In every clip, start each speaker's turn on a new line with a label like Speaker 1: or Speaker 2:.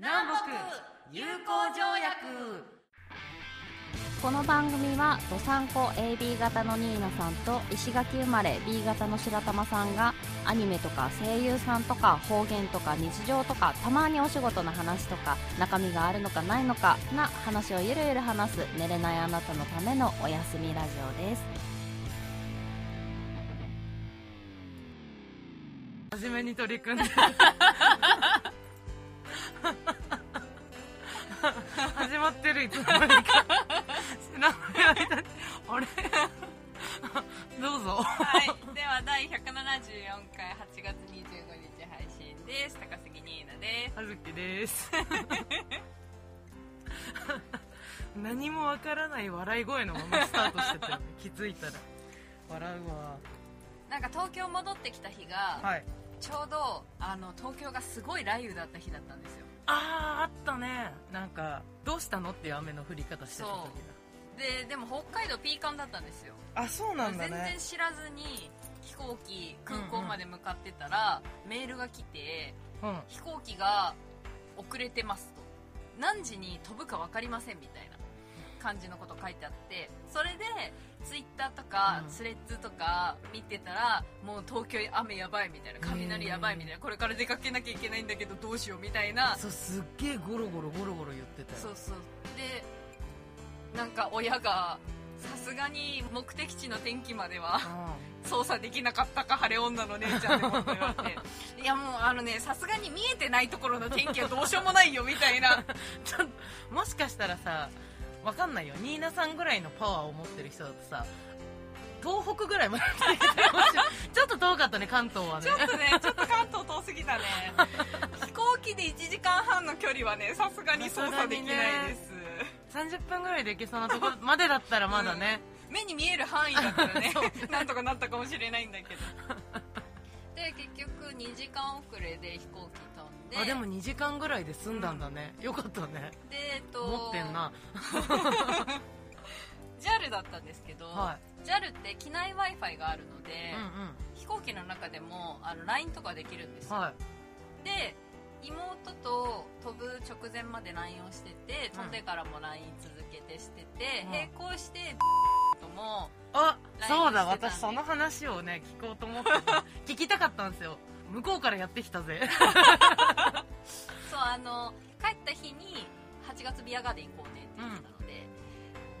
Speaker 1: 南北友好条約。
Speaker 2: この番組はどさんこ AB 型のニーナさんと石垣生まれ B 型の白玉さんがアニメとか声優さんとか方言とか日常とかたまにお仕事の話とか中身があるのかないのかな話をゆるゆる話す寝れないあなたのためのお休みラジオです。
Speaker 1: 真面目に取り組んで 始まってるいつの間にか。あれ？どうぞ。
Speaker 3: はい、では第174回8月25日配信です。高杉ニーナです。
Speaker 1: はずきです。何もわからない笑い声のままスタートしてたよね気づいたら。笑うわ。
Speaker 3: なんか東京戻ってきた日が、
Speaker 1: はい。
Speaker 3: ちょうどあの東京がすごい雷雨だった日だったんですよ
Speaker 1: あーあったね。なんかどうしたのっていう雨の降り方してた時だ。
Speaker 3: ででも北海道ピーカンだったんですよ。
Speaker 1: あそうなんだ
Speaker 3: 全然
Speaker 1: ね
Speaker 3: 知らずに飛行機空港まで向かってたら、メールが来て
Speaker 1: うん。
Speaker 3: 飛行機が遅れてますと。何時に飛ぶか分かりませんみたいな感じのこと書いてあってそれでツイッターとか
Speaker 1: うん。
Speaker 3: スレッズとか見てたら、もう東京雨やばいみたいな雷やばいみたいなこれから出かけなきゃいけないんだけどどうしようみたいな
Speaker 1: そうすっげえゴロゴロゴロゴロ言ってたよ。
Speaker 3: そうそう。でなんか親がさすがに目的地の天気までは操作できなかったか晴れ女の姉ちゃんってこと言われて。いやもうあのねさすがに見えてないところの天気はどうしようもないよみたいな。
Speaker 1: もしかしたらさわかんないよ。ニーナさんぐらいのパワーを持ってる人だとさ東北ぐらいまで行けてるかもしれない。ちょっと遠かったね関東はね。
Speaker 3: ちょっとねちょっと関東遠すぎたね。飛行機で1時間半の距離はねさすがに操作できないです、
Speaker 1: 30分ぐらいで行けそうなところまでだったらまだね、
Speaker 3: 目に見える範囲だったらね
Speaker 1: ね
Speaker 3: なんとかなったかもしれないんだけどで結局2時間遅れで飛行機飛んで。
Speaker 1: あでも2時間ぐらいで済んだんだね、よかったね。
Speaker 3: でえっと
Speaker 1: 持ってんな。
Speaker 3: JAL だったんですけど、
Speaker 1: は
Speaker 3: JAL って機内 w i f i があるので、
Speaker 1: うん
Speaker 3: 飛行機の中でもあの LINE とかできるんですよ、
Speaker 1: うんはい。
Speaker 3: で妹と飛ぶ直前まで LINE をしてて飛んでからも LINE 続けてしてて、
Speaker 1: うん。
Speaker 3: 並行して とも
Speaker 1: あそうだ私その話をね聞こうと思ってた。聞きたかったんですよ。向こうからやってきたぜ。
Speaker 3: そうあの帰った日に8月ビアガーデン行こうねって言ってたので、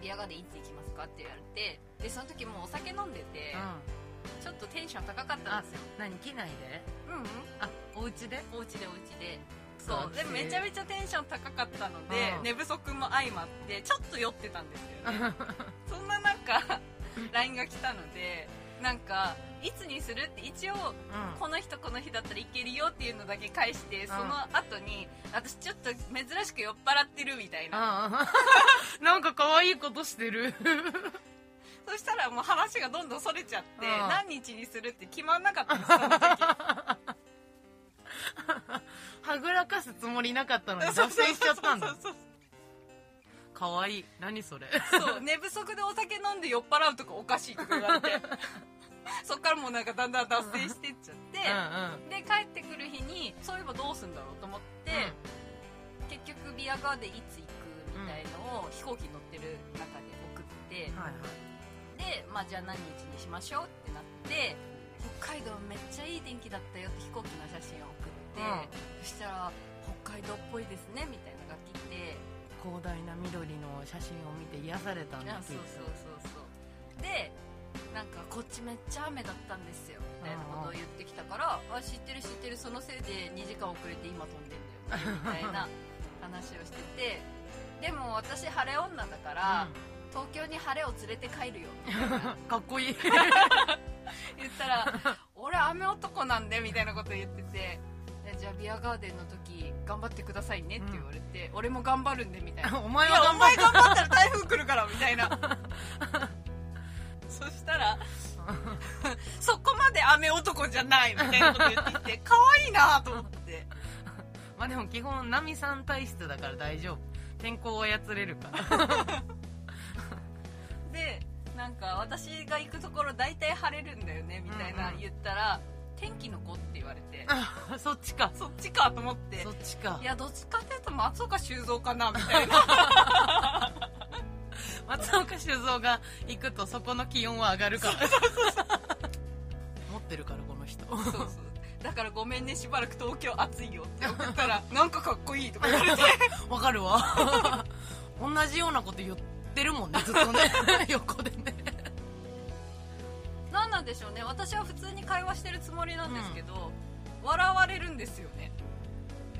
Speaker 3: ビアガーデンいつ行きますかって言われてでその時もうお酒飲んでて、
Speaker 1: うん。
Speaker 3: ちょっとテンション高かった
Speaker 1: あ
Speaker 3: んですよ。
Speaker 1: 何機内で？
Speaker 3: うんうん。
Speaker 1: あお家で？
Speaker 3: お家でお家で。そうでもめちゃめちゃテンション高かったので、
Speaker 1: うん。
Speaker 3: 寝不足も相まってちょっと酔ってたんですよね。そんな中 LINE が来たのでなんかいつにするって一応
Speaker 1: うん。
Speaker 3: この日とこの日だったらいけるよっていうのだけ返してその後に私ちょっと珍しく酔っ払ってるみたいな。
Speaker 1: ああ なんか可愛いことしてる。
Speaker 3: そしたらもう話がどんどんそれちゃって
Speaker 1: うん。
Speaker 3: 何日にするって決まんなかったんですその時。
Speaker 1: はぐらかすつもりなかったのに脱線しちゃったんだ。
Speaker 3: そうそう
Speaker 1: 可愛い。何それ。
Speaker 3: そう寝不足でお酒飲んで酔っ払うとかおかしいとか言われて。そっからもうなんかだんだん脱線してっちゃって。
Speaker 1: うんうん。
Speaker 3: で帰ってくる日にそういえばどうすんだろうと思って、結局ビアガーデンいつ行くみたいのを飛行機乗ってる中で送って、
Speaker 1: はいはい。
Speaker 3: で、まあ、じゃあ何日にしましょうってなって北海道めっちゃいい天気だったよって飛行機の写真を送って、そしたら北海道っぽいですねみたいなのが来て
Speaker 1: 広大な緑の写真を見て癒されたんだ
Speaker 3: あそうそうそうそう。でなんかこっちめっちゃ雨だったんですよ。みたいなことを言ってきたからあ知ってる知ってる。そのせいで2時間遅れて今飛んでんだよ。ね みたいな話をしてて。でも私晴れ女だから、東京に晴れを連れて帰るよ。みたいな
Speaker 1: かっこいい。
Speaker 3: 言ったら「俺雨男なんで」みたいなこと言ってて。えじゃあビアガーデンの時頑張ってくださいねって言われて、俺も頑張るんでみたいな。
Speaker 1: お前は頑張っ
Speaker 3: 前頑張ったら台風来るからみたいな。そしたらそこまで雨男じゃないみたいなこと言ってきて 可愛いなと思って。
Speaker 1: まあでも基本ナミさん体質だから大丈夫。天候を操れるか。ら
Speaker 3: でなんか私が行くところ大体晴れるんだよねみたいな
Speaker 1: うんうん。
Speaker 3: 言ったら天気の子って言われて
Speaker 1: あそっちか。
Speaker 3: そっちかと思って
Speaker 1: そっちか。
Speaker 3: いやどっちかっていうと松岡修造かなみたいな。
Speaker 1: 松岡修造が行くとそこの気温は上がるから。持ってるからこの人。
Speaker 3: そうそう。だからごめんねしばらく東京暑いよって 送ったらなんかかっこいいとか言われて。
Speaker 1: わかるわ。同じようなこと言ってるもんねずっとね。横でね
Speaker 3: でしょうね。私は普通に会話してるつもりなんですけど、笑われるんですよね。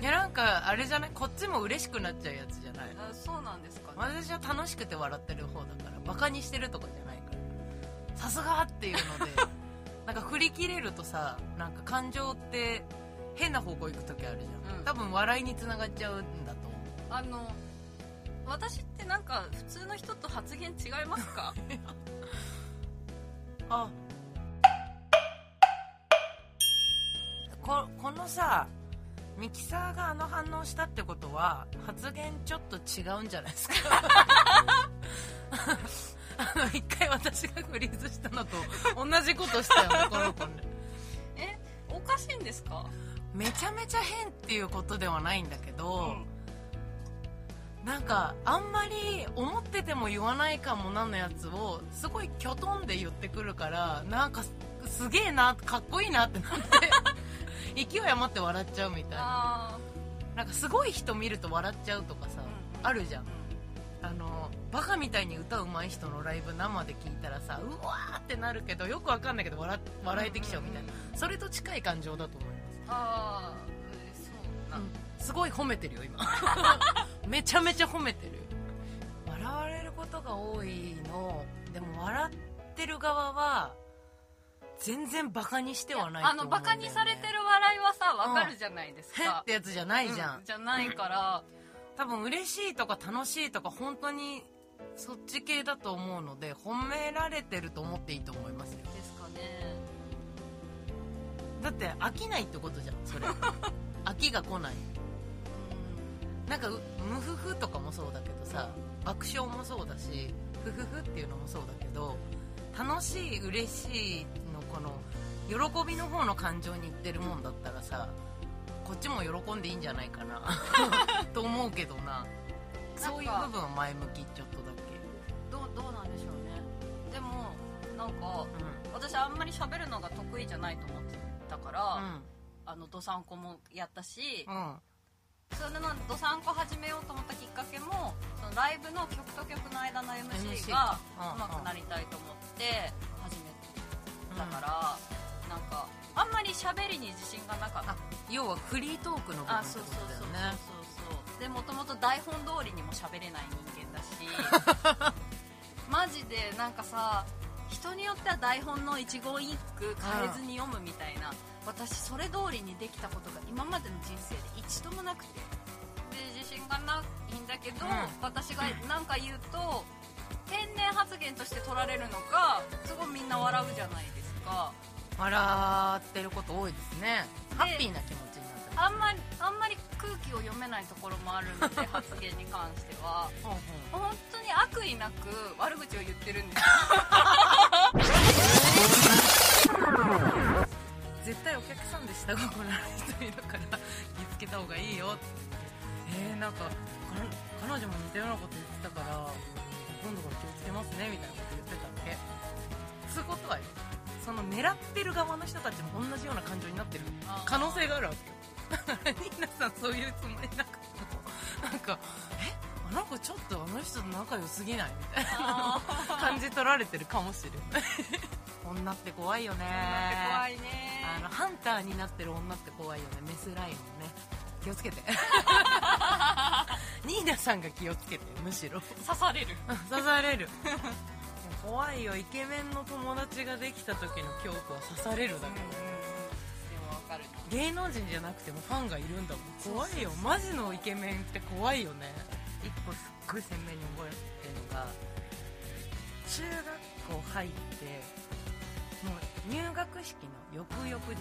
Speaker 1: いやなんかあれじゃない？こっちも嬉しくなっちゃうやつじゃない？
Speaker 3: あそうなんですかね。
Speaker 1: 私は楽しくて笑ってる方だからバカにしてるとかじゃないから。さすがっていうので なんか振り切れるとさなんか感情って変な方向行く時あるじゃん、
Speaker 3: うん。
Speaker 1: 多分笑いにつながっちゃうんだと思う。
Speaker 3: あの私ってなんか普通の人と発言違いますか？
Speaker 1: あここのさミキサーがあの反応したってことは発言ちょっと違うんじゃないですか？あの一回私がフリーズしたのと同じことしたよねこの子ね。
Speaker 3: えおかしいんですか？
Speaker 1: めちゃめちゃ変っていうことではないんだけど、
Speaker 3: うん。
Speaker 1: なんかあんまり思ってても言わないかもなのやつをすごいきょとんで言ってくるからなんかすすげえなかっこいいなってなって勢い余って笑っちゃうみたいな。
Speaker 3: あ
Speaker 1: なんかすごい人見ると笑っちゃうとかさ、
Speaker 3: うん。
Speaker 1: あるじゃん。
Speaker 3: ー
Speaker 1: あのバカみたいに歌うまい人のライブ生で聞いたらさうわーってなるけどよくわかんないけど笑笑えてきちゃうみたいな、それと近い感情だと思います。
Speaker 3: あー。えーそうなん。
Speaker 1: すごい褒めてるよ今。めちゃめちゃ褒めてる。笑われることが多いの。でも笑ってる側は全然バカにしてはないと
Speaker 3: あのバカにされてる笑いはさわかるじゃないですか。
Speaker 1: へってやつじゃないじゃん、
Speaker 3: うんじゃないから。
Speaker 1: 多分嬉しいとか楽しいとか本当にそっち系だと思うので褒められてると思っていいと思いますよ。
Speaker 3: ですかね。
Speaker 1: だって飽きないってことじゃんそれ。飽きが来ない。なんかうムフフとかもそうだけどさ爆笑もそうだしフフフっていうのもそうだけど楽しい嬉しいのこの喜びの方の感情にいってるもんだったらさこっちも喜んでいいんじゃないかな と思うけどな。そういう部分は前向きちょっとだ
Speaker 3: どうどうなんでしょうね。でもなんか
Speaker 1: け
Speaker 3: 私あんまり喋るのが得意じゃないと思ってたから、
Speaker 1: うん。
Speaker 3: あのドサンコもやったし、
Speaker 1: うん。うん
Speaker 3: それのドサンコ始めようと思ったきっかけもそのライブの曲と曲の間の MC が
Speaker 1: かうん
Speaker 3: 上手くなりたいと思って始めたから、なんかあんまり喋りに自信がなかった。
Speaker 1: あ要はフリートークの部分
Speaker 3: あ
Speaker 1: ってこ
Speaker 3: そうそうそうそう
Speaker 1: とだよね
Speaker 3: そうそう。でもともと台本通りにも喋れない人間だし。マジでなんかさ人によっては台本の一言一句変えずに読むみたいな、私それ通りにできたことが今までの人生で一度もなくて。で自信がないんだけど、
Speaker 1: うん。
Speaker 3: 私が何か言うと天然発言として取られるのかすごいみんな笑うじゃないですか
Speaker 1: 笑ってること多いですね。ハッピーな気持ちになって
Speaker 3: あんまりあんまり空気を読めないところもあるので 発言に関しては。本当に悪意なく悪口を言ってるんですよ。
Speaker 1: 絶対お客さんで下心ある人いるから気つけた方がいいよって。えー、なんかか彼女も似たようなこと言ってたから今度から気をつけますねみたいなこと言ってたわけ？そういうことはよその狙ってる側の人たちも同じような感情になってる可能性があるわけよ。ニーナさんそういうつもりなく。てもなんかえ？あの子ちょっとあの人と仲良すぎない？みたいな。感じ取られてるかもしれない。女って怖いよね。
Speaker 3: 怖いね。
Speaker 1: あのハンターになってる女って怖いよね。メスライオンね。気をつけて。ニーナさんが気をつけてむしろ。
Speaker 3: 刺される。
Speaker 1: 刺される 怖いよ。イケメンの友達ができた時の恐怖は刺されるだけ、
Speaker 3: でもわかるな
Speaker 1: 芸能人じゃなくてもファンがいるんだもん。怖いよ。マジのイケメンって怖いよね。一個すっごい鮮明に覚えてるのが中学校入ってもう入学式の翌々日ぐらいなん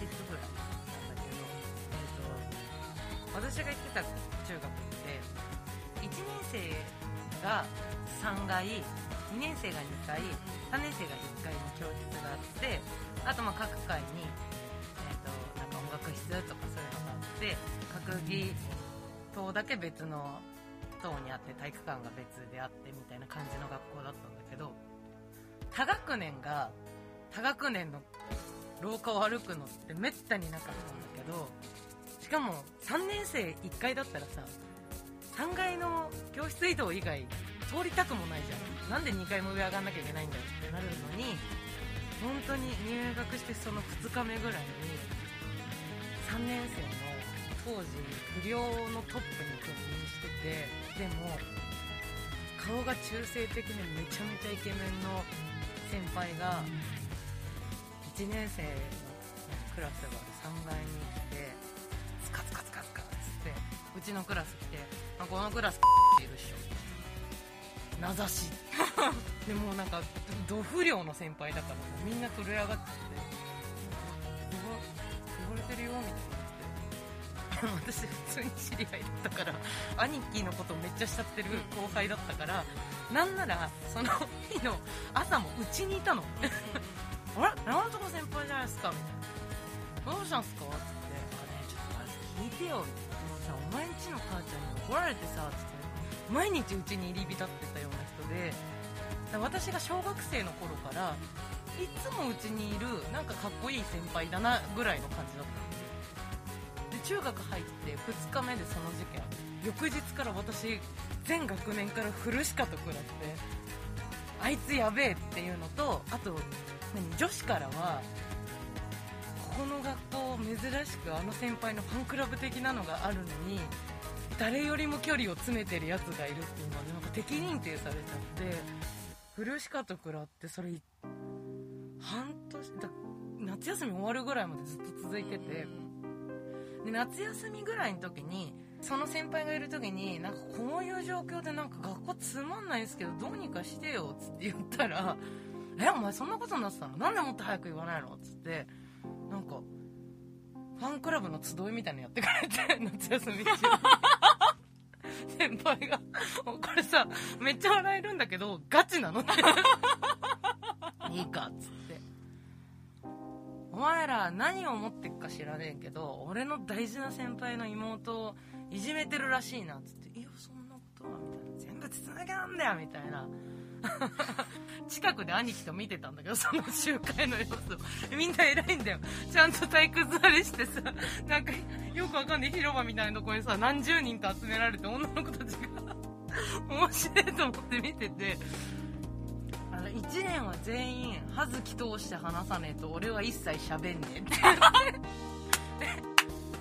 Speaker 1: だけど、えー、と私が行ってた中学って1年生が3階2年生が2階3年生が1階に教室があってあとま各階に、えー、と部室とかそういうのがあって閣議棟だけ別の棟にあって体育館が別であってみたいな感じの学校だったんだけど多学年が多学年の廊下を歩くのってめったになかったんだけどしかも3年生1階だったらさ3階の教室移動以外通りたくもないじゃん。なんで2階も上上がんなきゃいけないんだよってなるのに本当に入学してその2日目ぐらいに3年生の当時不良のトップに突入しててでも顔が中性的でめちゃめちゃイケメンの先輩が1年生のクラスがある3階に来てスカスカスカスカっつってうちのクラス来てあこのクラスいるっしょ。名指し。でもうなんかど不良の先輩だからみんな震え上がっちゃって。呼ばれてるよみたいな。私普通に知り合いだったから兄貴のことめっちゃ慕ってる後輩だったからなんならその日の朝もうちにいたの。あれ？なんとか先輩じゃないですかみたいな。どうしたんすか？って言って。あれちょっとあれ聞いてよみたいな。さお前んちの母ちゃんに怒られてさつって。毎日うちに入り浸ってで私が小学生の頃からいつもうちにいるなんかかっこいい先輩だなぐらいの感じだったんですよ。で中学入って2日目でその事件翌日から私全学年からフルシカと食らってあいつやべえっていうのとあと何女子からはこの学校珍しくあの先輩のファンクラブ的なのがあるのに誰よりも距離を詰めてるやつがいるっていうのでなんか敵認定されちゃってフルシカと食らってそれ半年だ夏休み終わるぐらいまでずっと続いててで夏休みぐらいの時にその先輩がいる時になんかこういう状況でなんか学校つまんないですけどどうにかしてよっつって言ったら「えお前そんなことになってたの？なんでもっと早く言わないの?」っつってなんかファンクラブの集いみたいなのやってくれて夏休み中先輩がこれさめっちゃ笑えるんだけどガチなのって。いいかっつって。お前ら何を持ってっか知らねえけど俺の大事な先輩の妹をいじめてるらしいなっつって「いやそんなことは」みたいな。全部筒抜けなんだよみたいな。近くで兄貴と見てたんだけどその集会の様子を。みんな偉いんだよ。ちゃんと体育座りしてさなんかよくわかんない広場みたいなとこにさ何十人と集められて女の子たちが面白いと思って見てて。あの1年は全員葉月通して話さねえと俺は一切喋んねえって。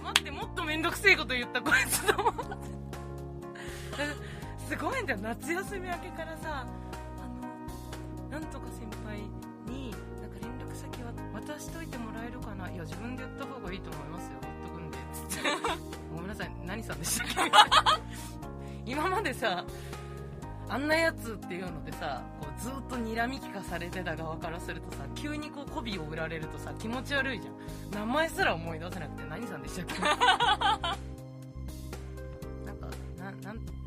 Speaker 1: 待ってもっとめんどくせえこと言ったこいつと思って。すごいんだよ。夏休み明けからさなんとか先輩になんか連絡先は渡しといてもらえるかな？いや自分で言った方がいいと思いますよ。ほっとくんでつってごめんなさい。何さんでしたっけ？今までさあんなやつっていうのでさこうずっと睨み聞かされてた側からするとさ急にこう媚びを売られるとさ気持ち悪いじゃん。名前すら思い出せなくて何さんでしたっけ？なんかな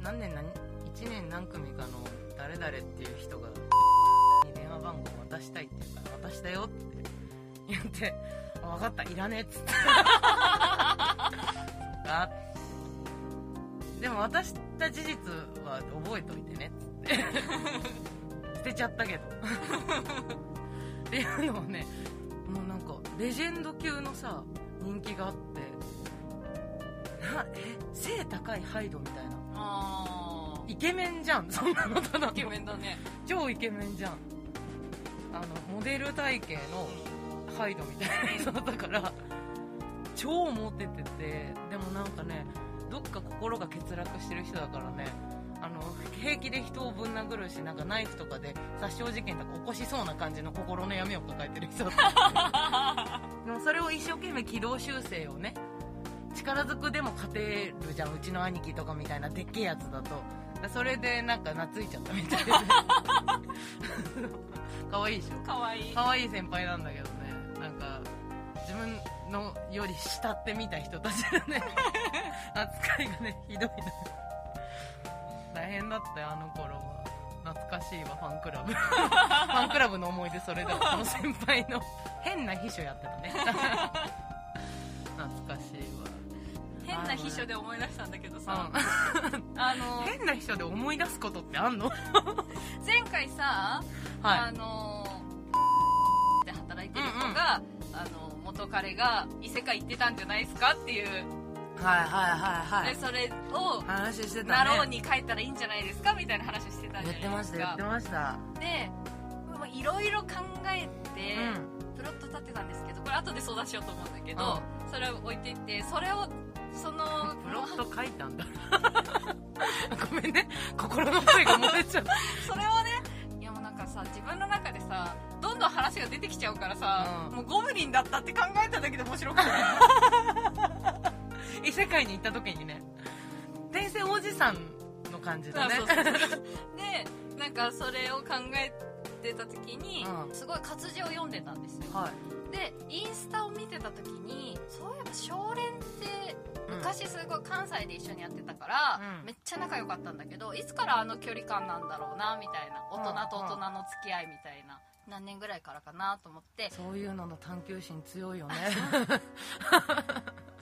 Speaker 1: 何年何1年何組かの誰々っていう人が話番号を渡したいって言うから渡したよって言ってあ分かったいらねえっつって。あでも渡した事実は覚えといてねっつって。捨てちゃったけど。っていうのをねもうなんかレジェンド級のさ人気があって。なえ背高いハイドみたいな。
Speaker 3: あ
Speaker 1: イケメンじゃんそんなのただの。
Speaker 3: イケメンだね。
Speaker 1: 超イケメンじゃん。あのモデル体型のハイドみたいな人だったから超モテててでもなんかねどっか心が欠落してる人だからねあの平気で人をぶん殴るしなんかナイフとかで殺傷事件とか起こしそうな感じの心の闇を抱えてる人だった。でもそれを一生懸命軌道修正をね力ずくでも勝てるじゃんうちの兄貴とかみたいなでっけえやつだと。それでなんか懐いちゃったみたいで 可愛いでしょ？
Speaker 3: かわい。い
Speaker 1: 可愛い先輩なんだけどね。なんか自分のより慕ってみた人たちのね。扱いがねひどいのよ。大変だったよあの頃は。懐かしいわファンクラブ。ファンクラブの思い出それだわこの先輩の。変な秘書やってたね。懐かし
Speaker 3: 変な秘書で思い出したんだけどさ、
Speaker 1: うん。
Speaker 3: あの
Speaker 1: 変な秘書で思い出すことってあんの？
Speaker 3: 前回さ、
Speaker 1: は
Speaker 3: あので働いてる子が、あの元彼が異世界行ってたんじゃないですかっていう、
Speaker 1: いはいはいはいはい。
Speaker 3: でそれを
Speaker 1: 話してたね。
Speaker 3: なろうに帰ったらいいんじゃないですかみたいな話してたじゃ
Speaker 1: 言ってました
Speaker 3: ないですか
Speaker 1: 言ってました。
Speaker 3: でいろいろ考えて、
Speaker 1: うん。
Speaker 3: プロット立てたんですけどこれ後で相談しようと思うんだけど、それを置いていってそれをその
Speaker 1: プロット書いたんだ。ごめんね。心の声が漏れちゃった
Speaker 3: それをねさ自分の中でさどんどん話が出てきちゃうからさ、
Speaker 1: うん。
Speaker 3: もうゴブリンだったって考えただけで面白くない？
Speaker 1: 異世界に行った時にね。転生おじさんの感じだね。
Speaker 3: でなんかそれを考えてた時に、
Speaker 1: うん。
Speaker 3: すごい活字を読んでたんですよ。
Speaker 1: はい
Speaker 3: でインスタを見てた時にそういえば少年って
Speaker 1: うん。
Speaker 3: 昔すごい関西で一緒にやってたから、
Speaker 1: うん。
Speaker 3: めっちゃ仲良かったんだけどいつからあの距離感なんだろうなみたいな大人と大人の付き合いみたいな、何年ぐらいからかなと思って。
Speaker 1: そういうのの探求心強いよね。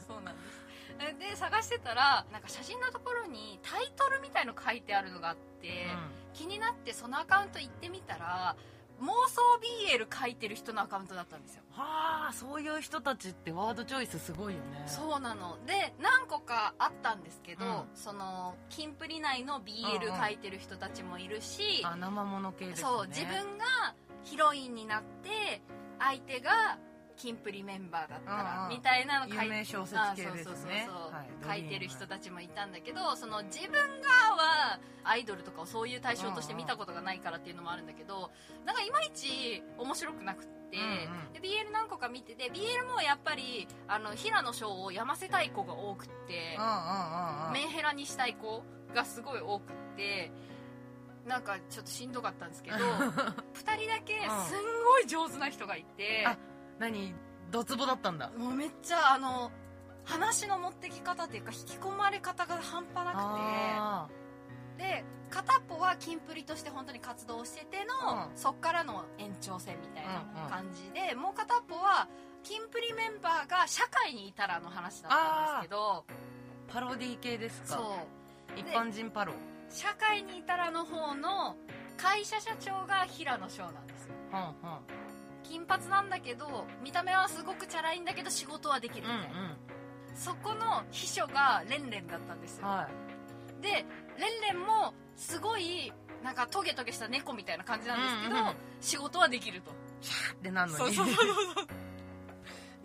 Speaker 3: そう。なんです。えで探してたらなんか写真のところにタイトルみたいの書いてあるのがあって、気になってそのアカウント行ってみたら妄想 BL 書いてる人のアカウントだったんですよ。
Speaker 1: はあそういう人たちってワードチョイスすごいよね。
Speaker 3: そうなの。で何個かあったんですけど、
Speaker 1: うん。
Speaker 3: そのキンプリ内の
Speaker 1: うんうん。
Speaker 3: BL 書いてる人たちもいるし、
Speaker 1: あ生もの系ですね。
Speaker 3: そう自分がヒロインになって相手がキンプリメンバーだったら、
Speaker 1: うんうん。
Speaker 3: みたいなの書い
Speaker 1: 有名小説系ですね。
Speaker 3: あそうそうそう。そう、
Speaker 1: はい
Speaker 3: 書いてる人たちもいたんだけどその自分がはアイドルとかをそういう対象として見たことがないからっていうのもあるんだけどなんかいまいち面白くなくって、
Speaker 1: うんうん。
Speaker 3: で BL 何個か見てて BL もやっぱりあの平野翔をやませたい子が多くって
Speaker 1: うんうんうんうん。
Speaker 3: メンヘラにしたい子がすごい多くってなんかちょっとしんどかったんですけど 2人だけすんごい上手な人がいて、
Speaker 1: あ何？ドツボだったんだ。
Speaker 3: もうめっちゃあの話の持ってき方っていうか引き込まれ方が半端な
Speaker 1: あ
Speaker 3: くて。で片っぽはキンプリとして本当に活動してての、
Speaker 1: うん。
Speaker 3: そっからの延長線みたいな
Speaker 1: うんうん。
Speaker 3: 感じで、もう片っぽはキンプリメンバーが社会にいたらの話だったんですけど。
Speaker 1: ー。パロディ系ですか？
Speaker 3: そう。
Speaker 1: 一般人パロ。
Speaker 3: 社会にいたらの方の会社社長が平野翔なんですよ。
Speaker 1: うんうん
Speaker 3: 金髪なんだけど見た目はすごくチャラいんだけど仕事はできるみ
Speaker 1: うん
Speaker 3: たいな、そこの秘書がレンレンだったんですよ。
Speaker 1: うんはい。
Speaker 3: でレンレンもすごいなんかトゲトゲした猫みたいな感じなんですけど、
Speaker 1: うんうん
Speaker 3: 仕事はできると。
Speaker 1: ってなんのに。
Speaker 3: そうそうそうそう。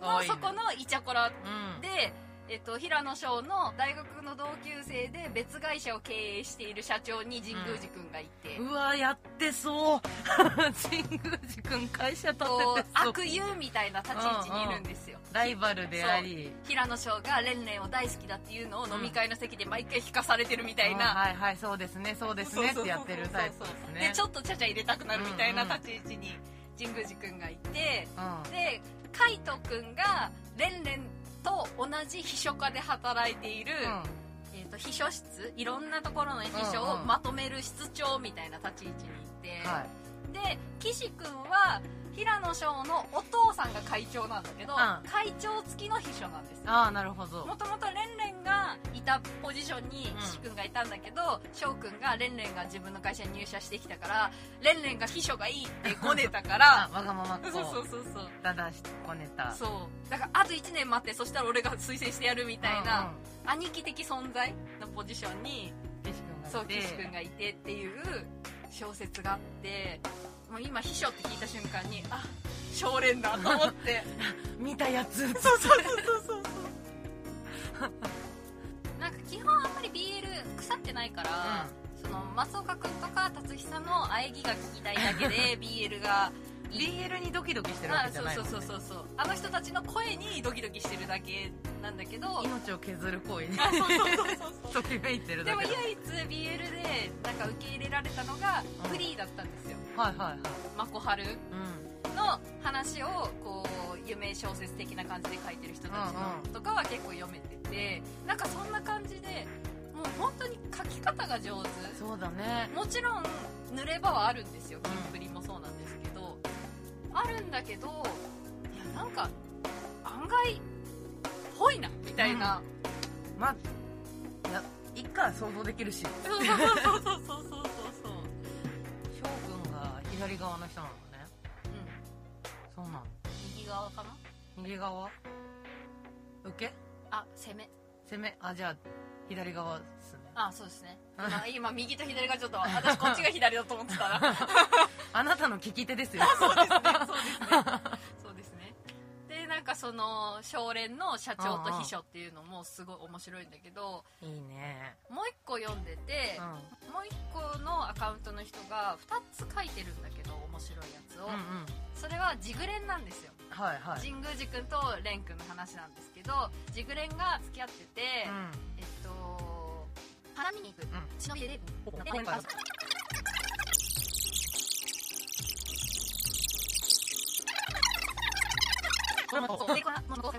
Speaker 3: のそこのイチャコラ
Speaker 1: うん。
Speaker 3: で、えっと、平野翔の大学の同級生で別会社を経営している社長に神宮寺君がいて、
Speaker 1: うわやってそう。神宮寺君会社立ててそう。
Speaker 3: 悪友みたいな立ち位置にいるんですよ、
Speaker 1: ライバルであり。
Speaker 3: 平野翔がレンレンを大好きだっていうのを飲み会の席で毎回聞かされてるみたいな、
Speaker 1: あはいはいそうですねそうですねってやってるタイプですね。
Speaker 3: でちょっとちゃちゃ入れたくなるみたいな
Speaker 1: うんうん
Speaker 3: 立ち位置に神宮寺君がいて。
Speaker 1: うん。
Speaker 3: で海斗君がレンレンと同じ秘書課で働いている、えー、と秘書室いろんんなところの秘書を
Speaker 1: うんうん。
Speaker 3: まとめる室長みたいな立ち位置にいて、
Speaker 1: はい。
Speaker 3: で岸君は平野翔のお父さんが会長なんだけど、
Speaker 1: ん。
Speaker 3: 会長付きの秘書なんです
Speaker 1: ああなるほど。
Speaker 3: もともとレンレンがいたポジションに岸君がいたんだけど翔くんがレンレンが自分の会社に入社してきたからレンレンが秘書がいいってごねたか
Speaker 1: あ
Speaker 3: ら
Speaker 1: わがままっ子
Speaker 3: そうそうそうそう。
Speaker 1: だだしこねた。
Speaker 3: そう。だからあと1年待ってそしたら俺が推薦してやるみたいな、兄貴的存在のポジションに
Speaker 1: 岸君がいて。
Speaker 3: そう岸君がいてっていう小説があってもう今秘書って聞いた瞬間にあ少年だと思って。
Speaker 1: 見たやつ。
Speaker 3: そうそうそうそうそう。なんか基本あんまり BL 腐ってないから、その松岡君とか達久の喘ぎが聞きたいだけで BL が
Speaker 1: BL にドキドキしてるわ
Speaker 3: あそう
Speaker 1: けじゃない
Speaker 3: そうそうそうそう。あの人たちの声にドキドキしてるだけなんだけど。
Speaker 1: 命を削る行為に
Speaker 3: あそうそうそうそう。
Speaker 1: ときめいてる
Speaker 3: でも
Speaker 1: だけ。だ
Speaker 3: 唯一 BL でなんか受け入れられたのが
Speaker 1: うん。
Speaker 3: フリーだったんですよ。
Speaker 1: はいはいはい。
Speaker 3: まこはる
Speaker 1: うん。
Speaker 3: の話をこう夢小説的な感じで書いてる人たちとかは結構読めててなんかそんな感じでもう本当に書き方が上手。
Speaker 1: そうだね。
Speaker 3: もちろん濡れ場はあるんですよ。キンプリもそうなんですあるんだけどいやなんか案外ぽいなみたいな。
Speaker 1: まあいや一回想像できるし。
Speaker 3: そうそうそうそうそうそうそう。
Speaker 1: 翔くんが左側の人なのね。
Speaker 3: うん。
Speaker 1: そうなの。
Speaker 3: 右側かな？
Speaker 1: 右側？受け？
Speaker 3: あ攻め。
Speaker 1: 攻め？あじゃあ左側
Speaker 3: あそうですね。今今右と左がちょっと私こっちが左だと思ってたら。
Speaker 1: あなたの利き手ですよ。
Speaker 3: そうですね。そうですね。そうですね。でなんかその少連の社長と秘書っていうのもすごい面白いんだけど
Speaker 1: いいね。
Speaker 3: もう一個読んでて
Speaker 1: う、ん。
Speaker 3: もう一個のアカウントの人が2つ書いてるんだけど面白いやつを、
Speaker 1: うんうん。
Speaker 3: それはジグレンなんですよ。
Speaker 1: はいはい。
Speaker 3: 神宮寺君と蓮君の話なんですけどジグレンが付き合ってて、
Speaker 1: うん。
Speaker 3: えっと花見に行く
Speaker 1: うん
Speaker 3: 忍びでで
Speaker 1: 今回これも
Speaker 3: そうでここの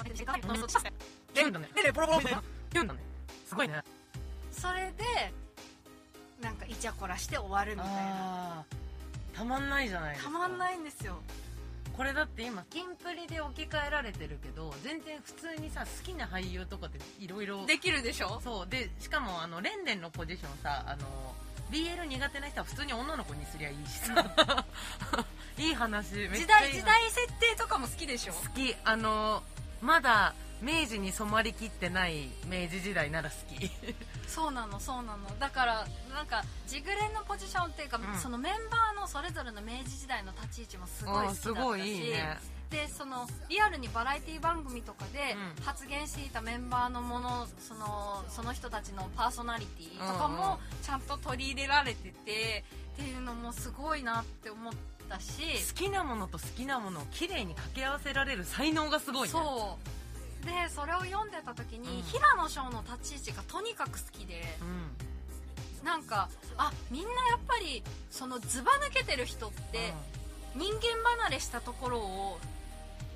Speaker 1: キュンだねえポロポロみたいなキュンだねすごいね
Speaker 3: それでなんかイチャコラして終わるみたいな
Speaker 1: たまんないじゃないですか
Speaker 3: たまんないんですよ
Speaker 1: これだって今キンプリで置き換えられてるけど全然普通にさ好きな俳優とかっていろいろ
Speaker 3: できるでしょ？
Speaker 1: そう。でしかもあのレンレンのポジションさあの BL 苦手な人は普通に女の子にすりゃいいしさ。いい話めっちゃいい
Speaker 3: 時代
Speaker 1: 話
Speaker 3: 時代設定とかも好きでしょ？
Speaker 1: 好き。あのまだ明治に染まりきってない明治時代なら好き。
Speaker 3: そうなのそうなの。だからなんかジグレンのポジションっていうか、
Speaker 1: うん。
Speaker 3: そのメンバーのそれぞれの明治時代の立ち位置もすごい好きだったし
Speaker 1: すごいいいね。
Speaker 3: でそのリアルにバラエティ番組とかで
Speaker 1: うん。
Speaker 3: 発言していたメンバーのものそのその人たちのパーソナリティとか
Speaker 1: うんうん
Speaker 3: もちゃんと取り入れられててっていうのもすごいなって思ったし。
Speaker 1: 好きなものと好きなものを綺麗に掛け合わせられる才能がすごいね。
Speaker 3: そうでそれを読んでた時に、
Speaker 1: うん。
Speaker 3: 平野翔の立ち位置がとにかく好きで
Speaker 1: うん。
Speaker 3: なんかあみんなやっぱりそのずば抜けてる人って人間離れしたところを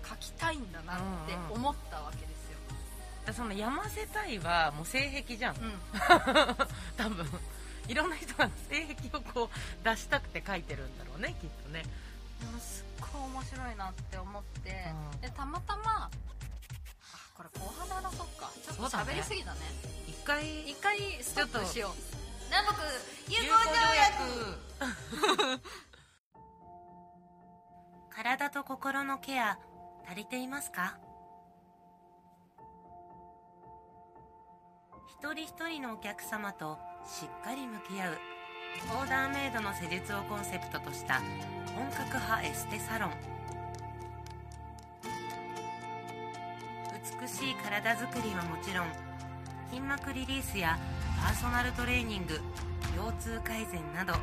Speaker 3: 書きたいんだなって思ったわけですよ、
Speaker 1: うんその山瀬隊はもう性癖じゃん。
Speaker 3: うん、
Speaker 1: 多分。いろんな人が性癖をこう出したくて書いてるんだろうねきっとね。
Speaker 3: すっごい面白いなって思って、
Speaker 1: うん。
Speaker 3: でたまたまあこれ後半で話そうか。ちょっと喋りすぎだね。
Speaker 1: 一回
Speaker 3: 一回ストップしよう。南北友
Speaker 1: 友
Speaker 3: 好条約。
Speaker 1: 体と心のケア足りていますか？一人一人のお客様としっかり向き合うオーダーメイドの施術をコンセプトとした本格派エステサロンしい体づくりはもちろん筋膜リリースやパーソナルトレーニング腰痛改善など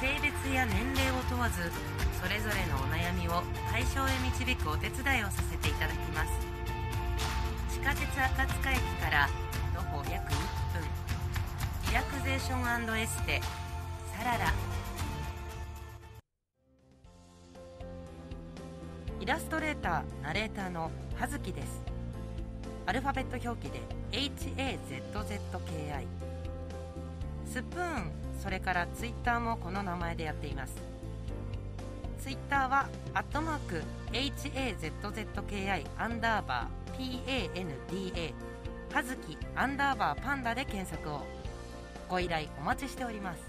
Speaker 1: 性別や年齢を問わずそれぞれのお悩みを解消へ導くお手伝いをさせていただきます。地下鉄赤塚駅から徒歩約1分。リラクゼーションエステサララ。イラストレーターナレーターの葉月です。アルファベット表記で HAZZKI スプーンそれからツイッターもこの名前でやっています。ツイッターはアットマーク HAZZKI アンダーバー PANDA はずきアンダーバーパンダで検索を。ご依頼お待ちしております。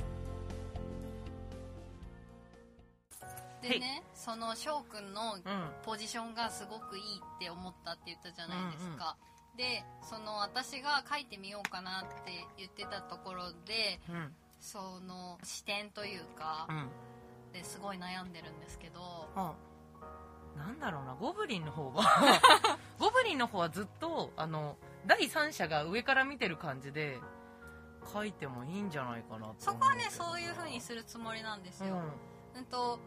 Speaker 3: でねその翔くんの
Speaker 1: うん。
Speaker 3: ポジションがすごくいいって思ったって言ったじゃないですか、でその私が書いてみようかなって言ってたところで
Speaker 1: うん。
Speaker 3: その視点というか
Speaker 1: うん。
Speaker 3: ですごい悩んでるんですけど
Speaker 1: あなんだろうなゴブリンの方は。ゴブリンの方はずっとあの第三者が上から見てる感じで書いてもいいんじゃないかなって
Speaker 3: そこはね
Speaker 1: う
Speaker 3: そういう風にするつもりなんですよ、
Speaker 1: ん。
Speaker 3: うんと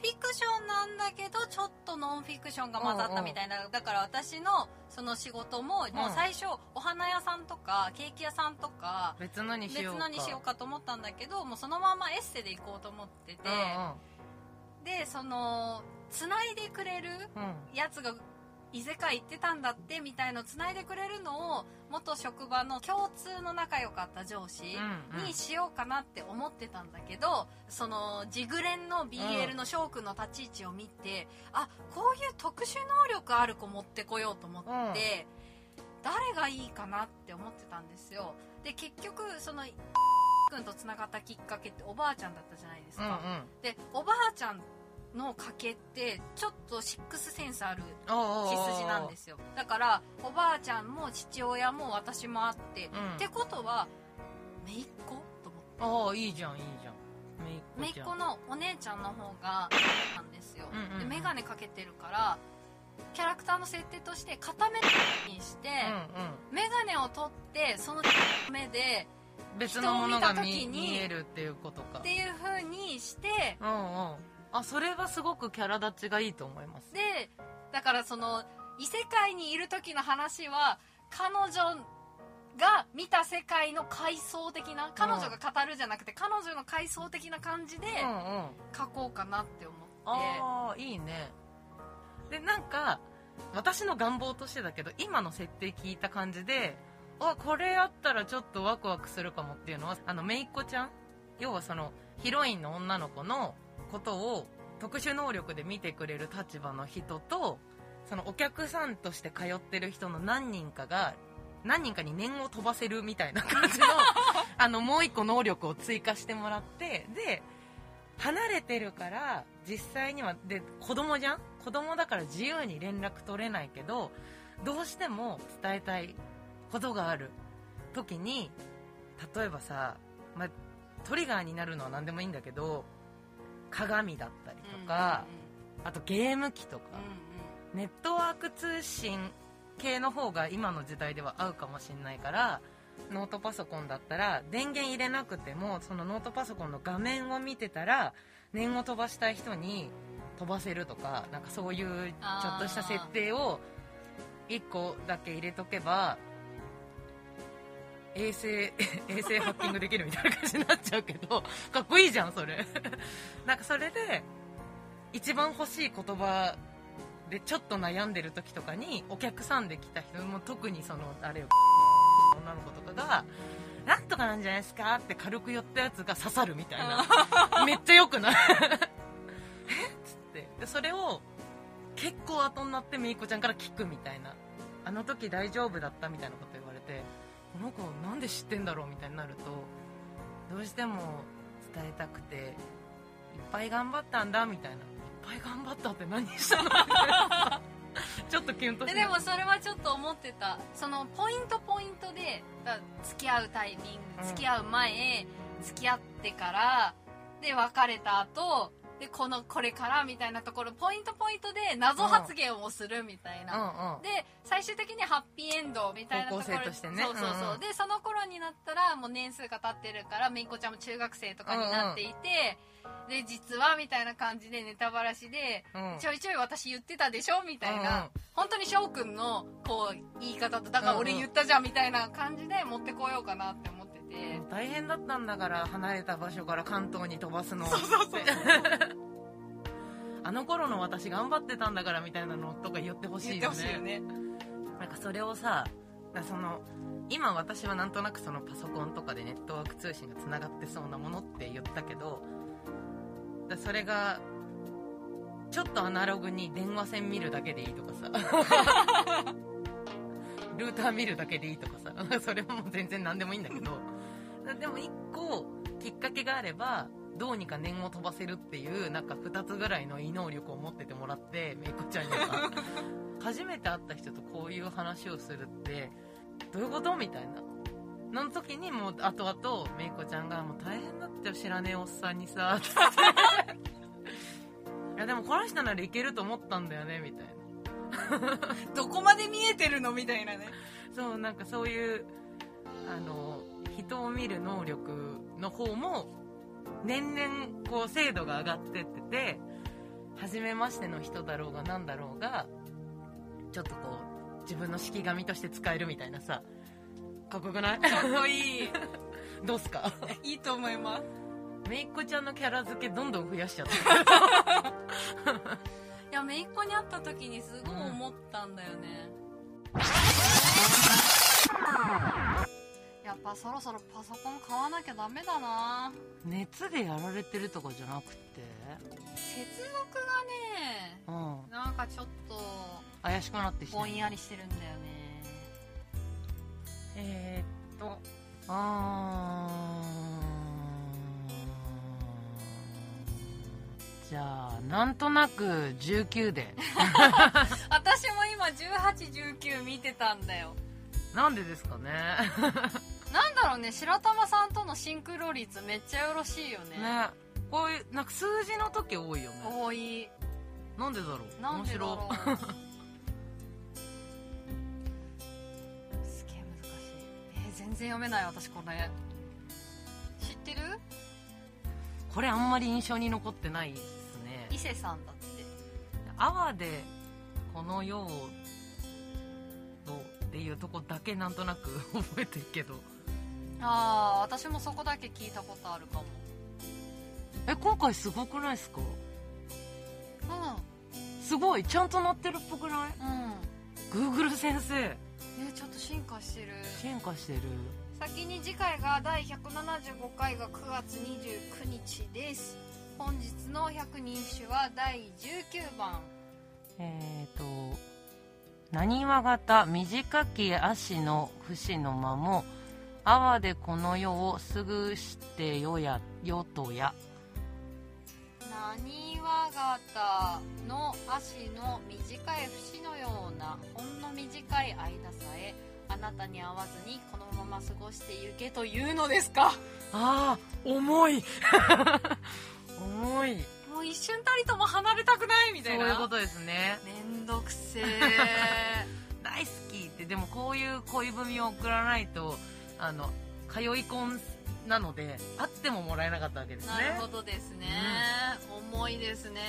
Speaker 3: フィクションなんだけどちょっとノンフィクションが混ざったみたいな、だから私のその仕事ももう最初お花屋さんとかケーキ屋さんとか
Speaker 1: 別のにし
Speaker 3: 別
Speaker 1: ようか。
Speaker 3: のにしようかと思ったんだけどもうそのままエッセで行こうと思ってて、でそのつないでくれる
Speaker 1: うんうん。
Speaker 3: やつが異世界行ってたんだってみたいのつないでくれるのを元職場の共通の仲良かった上司にしようかなって思ってたんだけどそのジグレンの BL の翔くんの立ち位置を見て、あこういう特殊能力ある子持ってこようと思って、誰がいいかなって思ってたんですよ。で結局その 君とつながったきっかけっておばあちゃんだったじゃないです
Speaker 1: うんうん。
Speaker 3: か、でおばあちゃんの家系ってちょっとシックスセンスある血筋なんですよ。だからおばあちゃんも父親も私もあって、
Speaker 1: うん。
Speaker 3: ってことは姪っ子？と思って。
Speaker 1: ああいいじゃんいいじゃんめいっ子ちゃん。
Speaker 3: 姪っ子のお姉ちゃんの方がなんですよ、
Speaker 1: うんうんうん。
Speaker 3: で眼鏡かけてるからキャラクターの設定として片目にして、
Speaker 1: うん
Speaker 3: 眼鏡を取ってその目で
Speaker 1: うん別のものが見
Speaker 3: 見
Speaker 1: えるっていうことか。
Speaker 3: っていう風にして
Speaker 1: うんうんあそれはすごくキャラ立ちがいいと思います。
Speaker 3: でだからその異世界にいる時の話は彼女が見た世界の階層的な彼女が語るじゃなくて、彼女の階層的な感じで書こうかなって思って、
Speaker 1: ああいいね。でなんか私の願望としてだけど今の設定聞いた感じであこれあったらちょっとワクワクするかもっていうのはあのめいっ子ちゃん？要はそのヒロインの女の子のことを特殊能力で見てくれる立場の人とそのお客さんとして通ってる人の何人かが何人かに念を飛ばせるみたいな感じの あのもう一個能力を追加してもらってで離れてるから実際にはで子供じゃん？子供だから自由に連絡取れないけどどうしても伝えたいことがある。時に例えばさ、まあ、トリガーになるのは何でもいいんだけど鏡だったりとか、あとゲーム機とか、ネットワーク通信系の方が今の時代では合うかもしれないからノートパソコンだったら電源入れなくてもそのノートパソコンの画面を見てたら念を飛ばしたい人に飛ばせるとかなんかそういうちょっとした設定を1個だけ入れとけば衛星 衛星ハッキングできるみたいな感じになっちゃうけどかっこいいじゃんそれ。なんかそれで一番欲しい言葉でちょっと悩んでる時とかにお客さんで来た人も特にそのあれよ女の子とかが「なんとかなんじゃないですか?」って軽く言ったやつが刺さるみたいな。めっちゃよくない？えっつって。でそれを結構後になってめいこちゃんから聞くみたいな。あの時大丈夫だったみたいなこと言われてこの子なんで知ってんだろうみたいになるとどうしても伝えたくていっぱい頑張ったんだみたいな。いっぱい頑張ったって何したの？ちょっとキュンとして
Speaker 3: ででもそれはちょっと思ってた。そのポイントポイントでだ付き合うタイミン
Speaker 1: うん。
Speaker 3: グ付き合う前、付き合ってからで別れた後でこのこれからみたいなところポイントポイントで謎発言をするみたいな、
Speaker 1: うんうん。
Speaker 3: で最終的にハッピーエンドみたいなところ。
Speaker 1: 高校生としてね。
Speaker 3: そうそうそう、
Speaker 1: うんうん。
Speaker 3: でその頃になったらもう年数が経ってるからめいこちゃんも中学生とかになっていて、で実はみたいな感じでネタばらしで、
Speaker 1: うん。
Speaker 3: ちょいちょい私言ってたでしょみたいな、
Speaker 1: うんうん。
Speaker 3: 本当に翔くんのこう言い方とだから俺言ったじゃんみたいな感じで持ってこようかなって思ってて、
Speaker 1: 大変だったんだから離れた場所から関東に飛ばすの。
Speaker 3: そうそうそう
Speaker 1: あの頃の私頑張ってたんだからみたいなのとか言ってほしいよね。
Speaker 3: ね。
Speaker 1: なんかそれをさその今私はなんとなくそのパソコンとかでネットワーク通信がつながってそうなものって言ったけどだそれがちょっとアナログに電話線見るだけでいいとかさ。ルーター見るだけでいいとかさ。それはもう全然何でもいいんだけどでも一個きっかけがあればどうにか念を飛ばせるっていうなんか2つぐらいの異能力を持っててもらってめいこちゃんには。初めて会った人とこういう話をするってどういうことみたいな。の時にもう後々めいこちゃんが「もう大変だってよ知らねえおっさんにさ」つって。いやでもこの人ならいけると思ったんだよねみたいな。
Speaker 3: どこまで見えてるの？みたいなね。
Speaker 1: そうなんかそういうあの人を見る能力の方も年々こう精度が上がってってて初めましての人だろうが何だろうがちょっとこう自分の式紙として使えるみたいなさかっこよくない？
Speaker 3: かっこいい。
Speaker 1: どうすか？
Speaker 3: いいと思います。
Speaker 1: めいっ子ちゃんのキャラ付けどんどん増やしちゃって
Speaker 3: いやめいっ子に会った時にすごい思ったんだよね、やっぱそろそろパソコン買わなきゃダメだな。
Speaker 1: 熱でやられてるとかじゃなくて？
Speaker 3: 接続がね
Speaker 1: うん。
Speaker 3: なんかちょっと
Speaker 1: 怪しくなってきて
Speaker 3: ぼんやりしてるんだよね。
Speaker 1: えー、っと。あー。じゃあなんとなく19で。
Speaker 3: 私も今1819見てたんだよ。
Speaker 1: なんでですかね
Speaker 3: なんだろうね白玉さんとのシンクロ率めっちゃよろしいよね。
Speaker 1: ね。こういうなんか数字の時多いよね。
Speaker 3: 多い。
Speaker 1: なんでだろう？
Speaker 3: なんでだろう。
Speaker 1: 面白
Speaker 3: すげえ難しい。えー全然読めない私これ。知ってる？
Speaker 1: これあんまり印象に残ってないですね。
Speaker 3: 伊勢さんだって。
Speaker 1: 阿波でこの世をとっていうとこだけなんとなく 覚えてるけど
Speaker 3: ああ私もそこだけ聞いたことあるかも。
Speaker 1: え今回すごくないですか？
Speaker 3: う
Speaker 1: すごいちゃんとなってるっぽくない？
Speaker 3: ん。うん
Speaker 1: Google 先生。
Speaker 3: えーちょっと進化してる。
Speaker 1: 進化してる。
Speaker 3: 先に次回が第175回が9月29日です。本日の百人一首は第19番。
Speaker 1: えっ、ー、と何話型短き足の節の間も阿波でこの世をすぐしてよやよとや。
Speaker 3: なにわ型の足の短い節のようなほんの短い間さえあなたに会わずにこのまま過ごしてゆけというのですか？
Speaker 1: ああ重い。重い。
Speaker 3: もう一瞬たりとも離れたくないみ
Speaker 1: そ
Speaker 3: たいな？
Speaker 1: ういうことですね。
Speaker 3: めんどくせえ。
Speaker 1: 大好きってでもこういう恋文を送らないとあの通い婚なので会ってももらえなかったわけですね。
Speaker 3: なるほどですね、重いですね。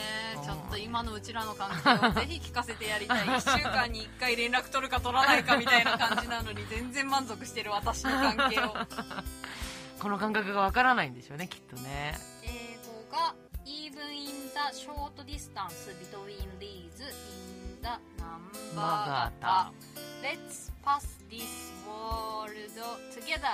Speaker 3: ちょっと今のうちらの関係を ぜひ聞かせてやりたい。1週間に1回連絡取るか取らないかみたいな感じなのに全然満足してる私の関係を。
Speaker 1: この感覚がわからないんでしょうねきっとね。
Speaker 3: 英語が Even in the short distance between these in the number
Speaker 1: ま
Speaker 3: 型。
Speaker 1: が
Speaker 3: Let's pass this world together.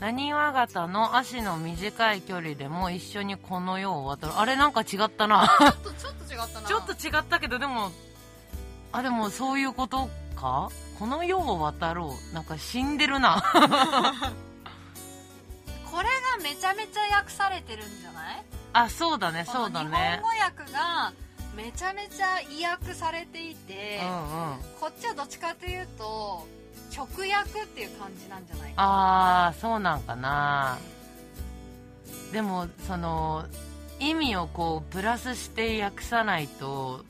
Speaker 1: 何わ型の足の短い距離でも一緒にこの世を渡る。あれなんか違ったな。
Speaker 3: ちょっとちょっと違ったな。
Speaker 1: ちょっと違ったけどでもあでもそういうことか？この世を渡ろう。なんか死んでるな。
Speaker 3: これがめちゃめちゃ訳されてるんじゃない？
Speaker 1: あそうだねそうだね。
Speaker 3: 日本語訳がめちゃめちゃ意訳されていて、
Speaker 1: うんうん。
Speaker 3: こっちはどっちかというと直訳っていう感じなんじゃないか
Speaker 1: ああそうなんかな。でもその意味をこうプラスして訳さないと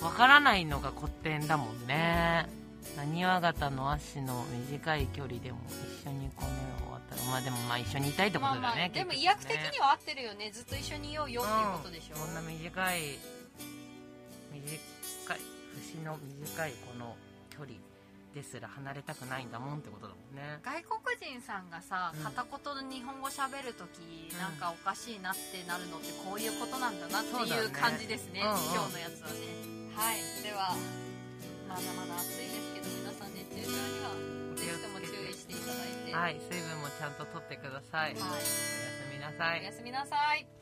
Speaker 1: わからないのが古典だもんね。何わ型の足の短い距離でも一緒にこの世を渡る。まあでもまあ一緒にいたいってこ
Speaker 3: まあまあ
Speaker 1: とだよね、
Speaker 3: でも意
Speaker 1: 結局ね
Speaker 3: 訳的には合ってるよね。ずっと一緒にいようよっていうことでしょ、
Speaker 1: うん。こんな短い短い節の短いこの距離ですら離れたくないんだもんってことだもんね。
Speaker 3: 外国人さんがさ
Speaker 1: うん。
Speaker 3: 片言で日本語喋るとき、
Speaker 1: うん。
Speaker 3: なんかおかしいなってなるのってこういうことなんだなっていう感じですね
Speaker 1: うんうん。
Speaker 3: 今日のやつはね。はい。ではまだまだ暑いですけど皆さん熱中症にはぜひとも注意していただいて。
Speaker 1: はい。水分もちゃんととってください、
Speaker 3: はい。
Speaker 1: おやすみなさい。
Speaker 3: おやすみなさい